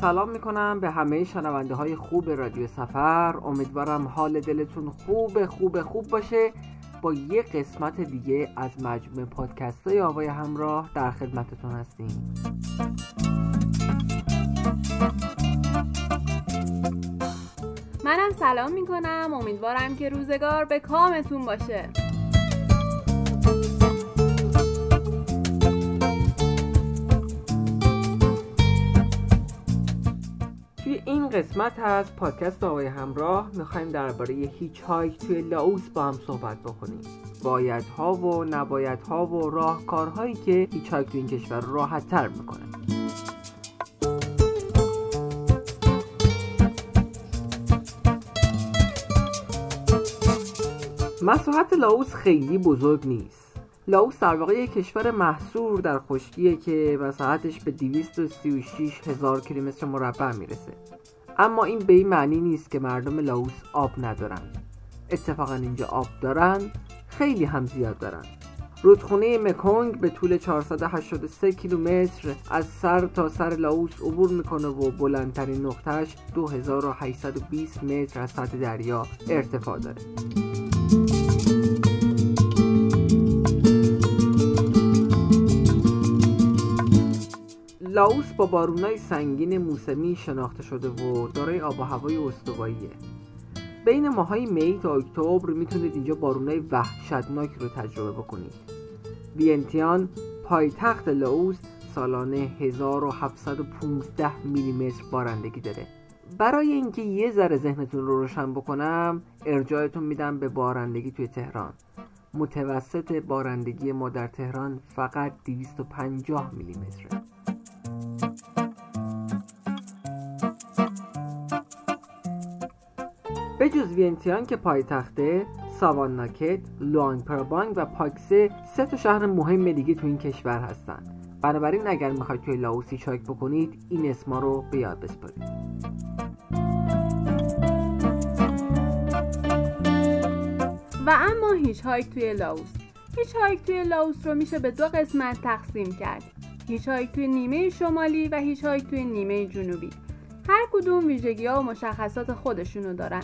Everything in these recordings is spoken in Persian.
سلام می‌کنم به همه شنونده های خوب رادیو سفر. امیدوارم حال دلتون خوب خوب خوب باشه. با یه قسمت دیگه از مجموعه پادکست های آوای همراه در خدمتتون هستیم. منم سلام می‌کنم. امیدوارم که روزگار به کامتون باشه. قسمت از پادکست آقای همراه می‌خوایم درباره hitchhike توی لائوس با هم صحبت بکنیم. بایدها و نبایدها و راهکارهایی که hitchhike توی این کشور راحت تر می‌کنه. مساحت لائوس خیلی بزرگ نیست. لائوس در واقع یک کشور محصور در خشکیه که مساحتش به 236 هزار کیلومتر مربع می‌رسه. اما این به این معنی نیست که مردم لاوس آب ندارن. اتفاقا اینجا آب دارن خیلی هم زیاد دارن. رودخونه مکونگ به طول 483 کیلومتر از سر تا سر لاوس عبور می‌کنه و بلندترین نقطهش 2820 متر از سطح دریا ارتفاع داره. لاوس با بارونای سنگین موسمی شناخته شده و دارای آب و هوای استواییه. بین ماهای می تا اکتبر می‌تونید اینجا بارونای وحشتناک رو تجربه بکنید. وینتیان پایتخت لاوس سالانه 1715 میلیمتر بارندگی داره. برای اینکه یه ذره ذهنتون رو روشن بکنم ارجاعتون میدم به بارندگی توی تهران. متوسط بارندگی ما در تهران فقط 250 میلیمتره. به جز وینتیان که پایتخته ساواناکت، لوانگ پرابانگ و پاکسه سه تا شهر مهم دیگه تو این کشور هستن. بنابراین اگر می‌خواید توی لاوس hitchhike بکنید این اسما رو به یاد بسپارید. و اما hitchhike توی لاوس. hitchhike توی لاوس رو میشه به دو قسمت تقسیم کرد. hitchhike توی نیمه شمالی و hitchhike توی نیمه جنوبی. هر کدوم ویژگی ها و مشخصات خودشونو دارن.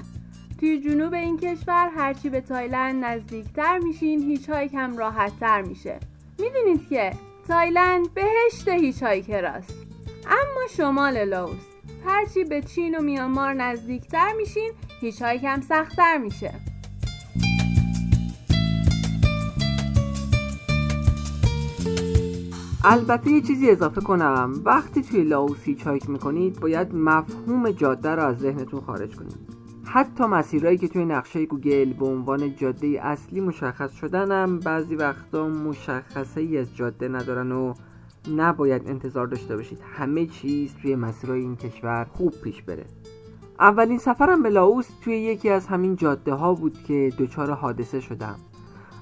توی جنوب این کشور هرچی به تایلند نزدیکتر میشین hitchhike هم راحت تر میشه. می‌دونید که تایلند بهشت hitchhiker هاست. اما شمال لاوس هرچی به چین و میانمار نزدیکتر میشین hitchhike هم سختتر میشه. البته یه چیزی اضافه کنم. وقتی توی لاوس هیچ می‌کنید باید مفهوم جاده رو از ذهنتون خارج کنید. حتی مسیرهایی که توی نقشه گوگل به عنوان جاده اصلی مشخص شدن هم بعضی وقتا مشخصه ای از جاده ندارن و نباید انتظار داشته باشید همه چیز توی مسیرهای این کشور خوب پیش بره. اولین سفرم به لاوس توی یکی از همین جاده ها بود که دچار حادثه شدم.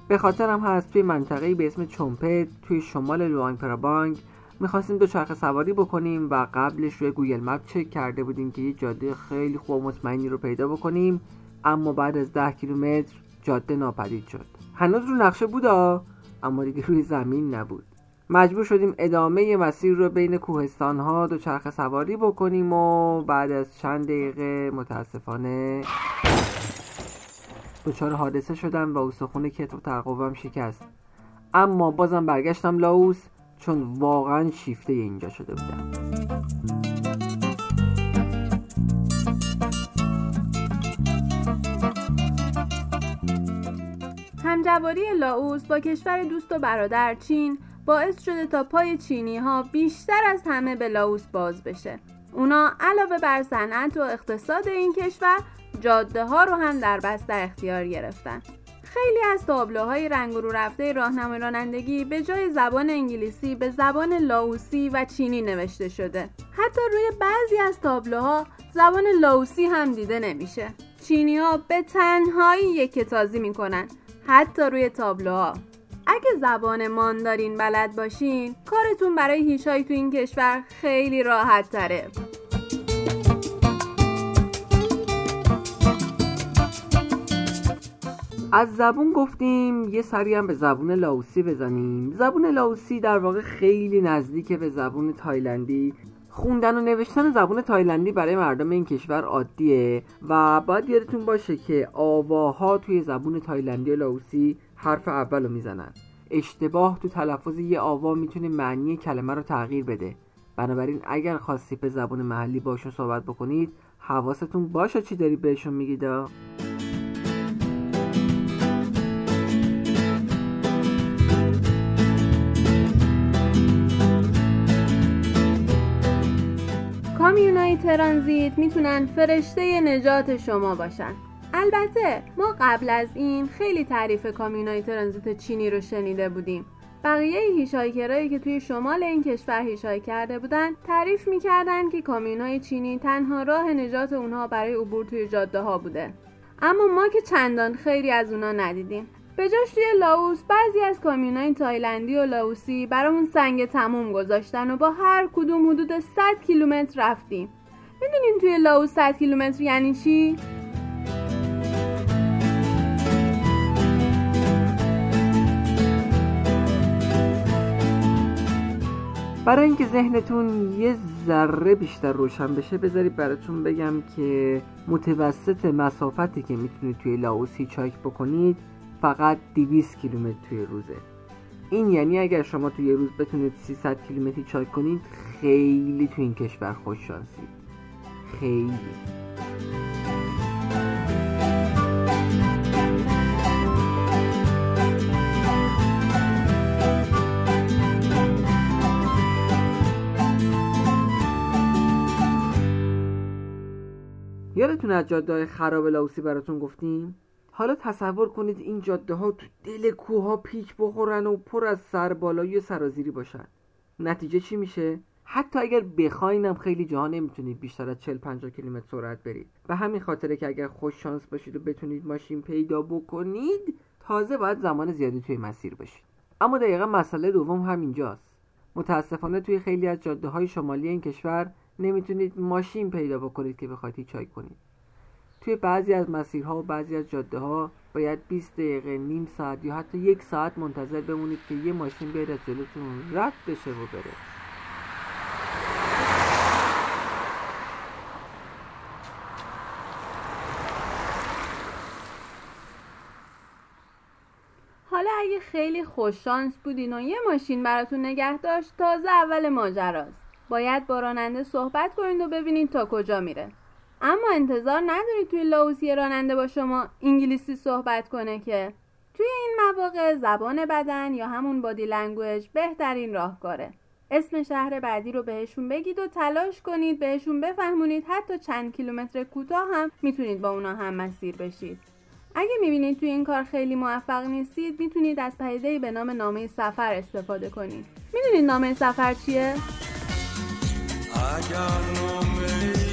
به خاطرم هست توی منطقه به اسم چومپت توی شمال لوانگ پرابانگ می‌خواستیم دو چرخ سواری بکنیم و قبلش روی گوگل مپ چک کرده بودیم که یه جاده خیلی خوب و مطمئنی رو پیدا بکنیم اما بعد از ده کیلومتر جاده ناپدید شد. هنوز رو نقشه بودا اما دیگه روی زمین نبود. مجبور شدیم ادامه مسیر رو بین کوهستان ها دو چرخ سواری بکنیم و بعد از چند دقیقه متاسفانه دچار حادثه شدم و استخون کتف ترقوم شکست. اما بازم برگشتم لاوس چون واقعا شیفته اینجا شده بودم. همجواری لاوس با کشور دوست و برادر چین باعث شده تا پای چینی ها بیشتر از همه به لاوس باز بشه. اونا علاوه بر صنعت و اقتصاد این کشور جاده ها رو هم در بست در اختیار گرفتن. خیلی از تابلوهای رنگ رو رفته راهنمای رانندگی به جای زبان انگلیسی به زبان لاوسی و چینی نوشته شده. حتی روی بعضی از تابلوها زبان لاوسی هم دیده نمیشه. چینی ها به تنهایی یک کتازی می‌کنن حتی روی تابلوها. اگه زبان ماندارین بلد باشین کارتون برای هیچایی تو این کشور خیلی راحت تره. از زبون گفتیم یه سری هم به زبون لاوسی بزنیم. زبون لاوسی در واقع خیلی نزدیکه به زبون تایلندی. خوندن و نوشتن زبون تایلندی برای مردم این کشور عادیه و باید یادتون باشه که آواها توی زبون تایلندی و لاوسی حرف اول رو می‌زنن. اشتباه تو تلفظ یه آوا می‌تونه معنی کلمه رو تغییر بده. بنابراین اگر خواستی به زبون محلی باشون صحبت بکنید حواستون باشه چی داری بهشون میگید کامیونای ترانزیت می‌تونن فرشته نجات شما باشن. البته ما قبل از این خیلی تعریف کامیونای ترانزیت چینی رو شنیده بودیم. بقیه هیشایکرایی که توی شمال این کشور هیشای کرده بودن تعریف می‌کردن که کامیونای چینی تنها راه نجات اونها برای عبور توی جاده ها بوده. اما ما که چندان خیلی از اونا ندیدیم. به جاش توی لاوس بعضی از کامیونای تایلندی و لاوسی برامون سنگ تموم گذاشتن و با هر کدوم حدود 100 کیلومتر رفتیم می‌دونین توی لاوس 100 کیلومتر یعنی چی؟ برای اینکه ذهنتون یه ذره بیشتر روشن بشه بذارید براتون بگم که متوسط مسافتی که می‌تونید توی لاوس هیچاک بکنید فقط 200 کیلومتر توی روزه. این یعنی اگر شما توی روز بتونید 300 کیلومتر چای کنید خیلی تو این کشور خوش شانسید. خیلی. یادتون از جاده خراب لاوسی براتون گفتیم؟ حالا تصور کنید این جاده ها تو دل کوه ها پیچ بخورن و پر از سربالایی و سرازیری باشن. نتیجه چی میشه؟ حتی اگر بخواینم خیلی جاها نمی‌تونید بیشتر از 40 50 کیلومتر سرعت برید. و همین خاطره که اگر خوش شانس باشید و بتونید ماشین پیدا بکنید تازه باید زمان زیادی توی مسیر باشید. اما دقیقا مسئله دوم همینجاست. متاسفانه توی خیلی از جاده های شمالی این کشور نمی‌تونید ماشین پیدا بکنید که بخواید چای کنید. توی بعضی از مسیرها و بعضی از جاده ها باید 20 دقیقه نیم ساعت یا حتی یک ساعت منتظر بمونید که یه ماشین بیاد از جلوتون رد بشه و بره. حالا اگه خیلی خوششانس بودین و یه ماشین براتون نگه داشت تازه اول ماجراست. باید با راننده صحبت کنید و ببینید تا کجا میره. اما انتظار ندارید توی لاوس یه راننده با شما انگلیسی صحبت کنه که توی این مواقع زبان بدن یا همون body language بهترین راهکاره. اسم شهر بعدی رو بهشون بگید و تلاش کنید بهشون بفهمونید. حتی چند کیلومتر کوتاه هم می‌تونید با اونا هم مسیر بشید. اگه می‌بینید توی این کار خیلی موفق نیستید می‌تونید از پدیده به نام نامه سفر استفاده کنید. می‌دونید نامه سفر چیه؟ نامه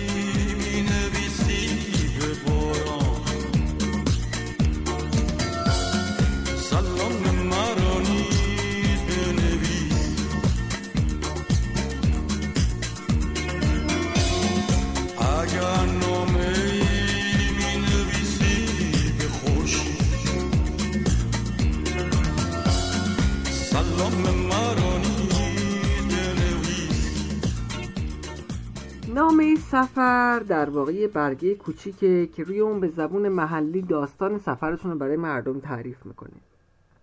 سفر در واقع برگه کوچیکه که روی اون به زبون محلی داستان سفرتون رو برای مردم تعریف می‌کنه.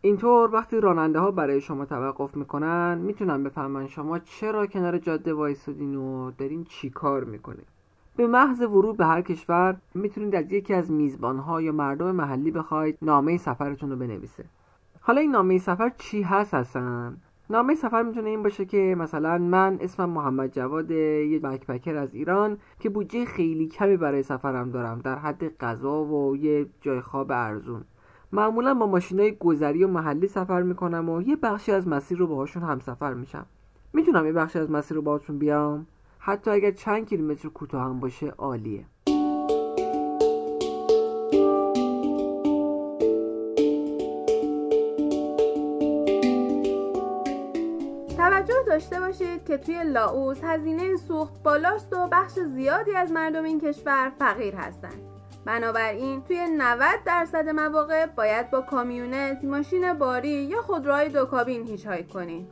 اینطور وقتی راننده ها برای شما توقف می‌کنن می‌تونن بفهمن شما چرا کنار جاده وایسادین و دارین چی کار می‌کنه به محض ورود به هر کشور می‌تونید از یکی از میزبان ها یا مردم محلی بخواید نامه سفرتون رو بنویسه. حالا این نامه سفر چی هست اصلا؟ نامه سفر می‌تونه این باشه که مثلا من اسمم محمد جواد یه بکپکر از ایران که بودجه خیلی کمی برای سفرم دارم در حد غذا و یه جای خواب ارزون. معمولا با ماشینای گذری و محلی سفر می‌کنم و یه بخشی از مسیر رو باهاشون همسفر میشم. می‌تونم یه بخشی از مسیر رو باهاتون بیام؟ حتی اگر چند کیلومتر کوتاه هم باشه عالیه. داشته باشید که توی لاوس هزینه سوخت بالاست و بخش زیادی از مردم این کشور فقیر هستند. بنابراین توی 90 درصد مواقع باید با کامیونت، ماشین باری یا خودروهای دو کابین هیچ کنید.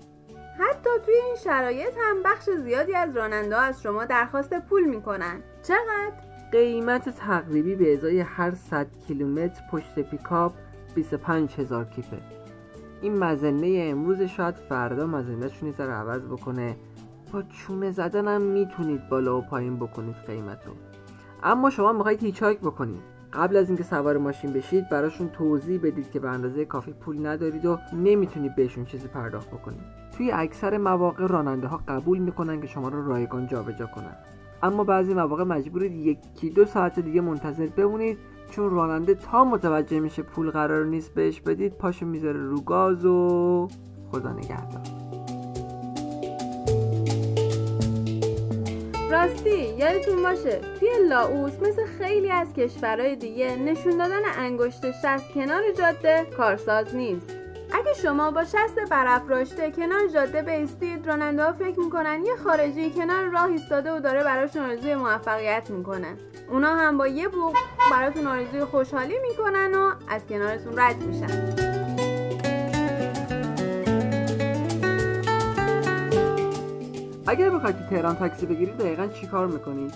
حتی توی این شرایط هم بخش زیادی از راننده از شما درخواست پول می‌کنن چقدر؟ قیمت تقریبی به ازای هر 100 کیلومتر پشت پیکاپ 25 هزار کیپه این مزنه امروز شاید فردا مزنهشون رو عوض بکنه. با چونه زدن هم می‌تونید بالا و پایین بکنید قیمت رو. اما شما می‌خواید هیچاک بکنید. قبل از اینکه سوار ماشین بشید براشون توضیح بدید که به اندازه کافی پول ندارید و نمی‌تونید بهشون چیزی پرداخت بکنید. توی اکثر مواقع راننده ها قبول می‌کنن که شما رو رایگان جابجا کنن. اما بعضی مواقع مجبورید یکی دو ساعت دیگه منتظر بمونید چون راننده تا متوجه میشه پول قرار نیست بهش بدید پاشو می‌ذاره رو گاز و خدا نگهدار. راستی یادتون باشه توی لاوس مثل خیلی از کشورهای دیگه نشون دادن انگشت شست کنار جاده کارساز نیست. اگه شما با شست برافراشته کنار جاده بیستید راننده ها فکر می‌کنن یه خارجی کنار راه ایستاده و داره براشون آرزوی موفقیت می‌کنه. اونا هم با یه بوق براتون آرزوی خوشحالی می‌کنن و از کنارتون رد میشن. اگر بخواید تو تهران تاکسی بگیرید دقیقا چی کار می‌کنید؟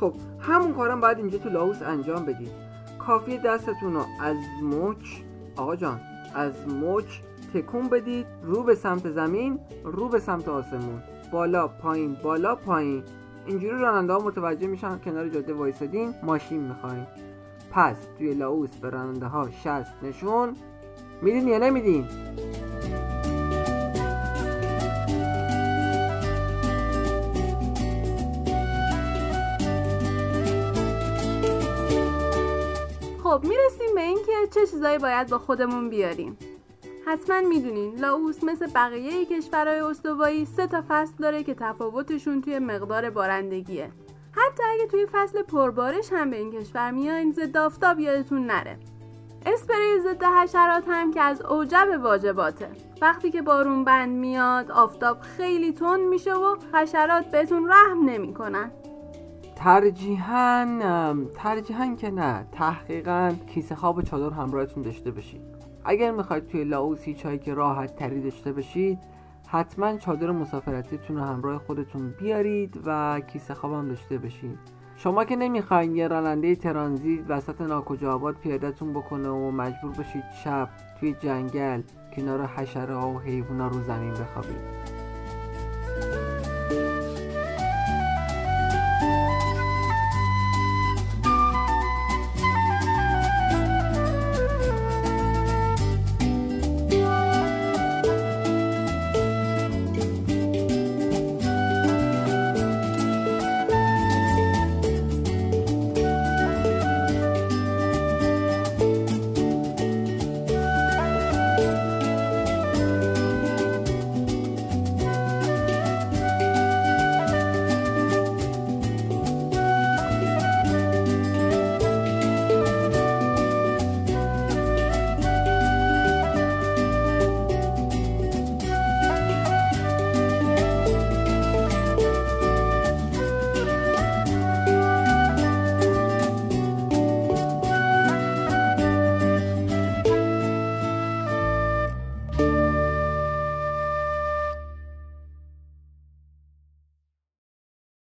خب همون کارم باید اینجا تو لاوس انجام بدید. کافی دستتون رو از مچ آقا جان از مچ تکون بدید رو به سمت زمین رو به سمت آسمون. بالا پایین بالا پایین. اینجوری راننده ها متوجه میشن کنار جاده وایسادین ماشین می‌خواین پس توی لاوس به راننده ها شست نشون. میدین یا نمیدین؟ خب می‌رسیم به اینکه چه چیزایی باید با خودمون بیاریم. حتما می‌دونین لاوس مثل بقیه کشورهای استوایی سه تا فصل داره که تفاوتشون توی مقدار بارندگیه. حتی اگه توی فصل پربارش هم به این کشور میاین ضد آفتاب یادتون نره. اسپری ضد حشرات هم که از اوجب واجباته. وقتی که بارون بند میاد آفتاب خیلی تند میشه و حشرات بهتون رحم نمی‌کنن. ترجیحاً ترجیحاً که نه. تحقیقا کیسه خواب و چادر همراهتون داشته باشید. اگر می‌خواید توی لاوسی چایی که راحت تری داشته باشید حتما چادر مسافرتیتون رو همراه خودتون بیارید و کیسه خواب هم داشته باشید شما که نمی‌خواین یه راننده ترانزیت وسط ناکجا آباد پیادتون بکنه و مجبور باشید شب توی جنگل کنار حشره ها و حیوونا رو زمین بخوابید.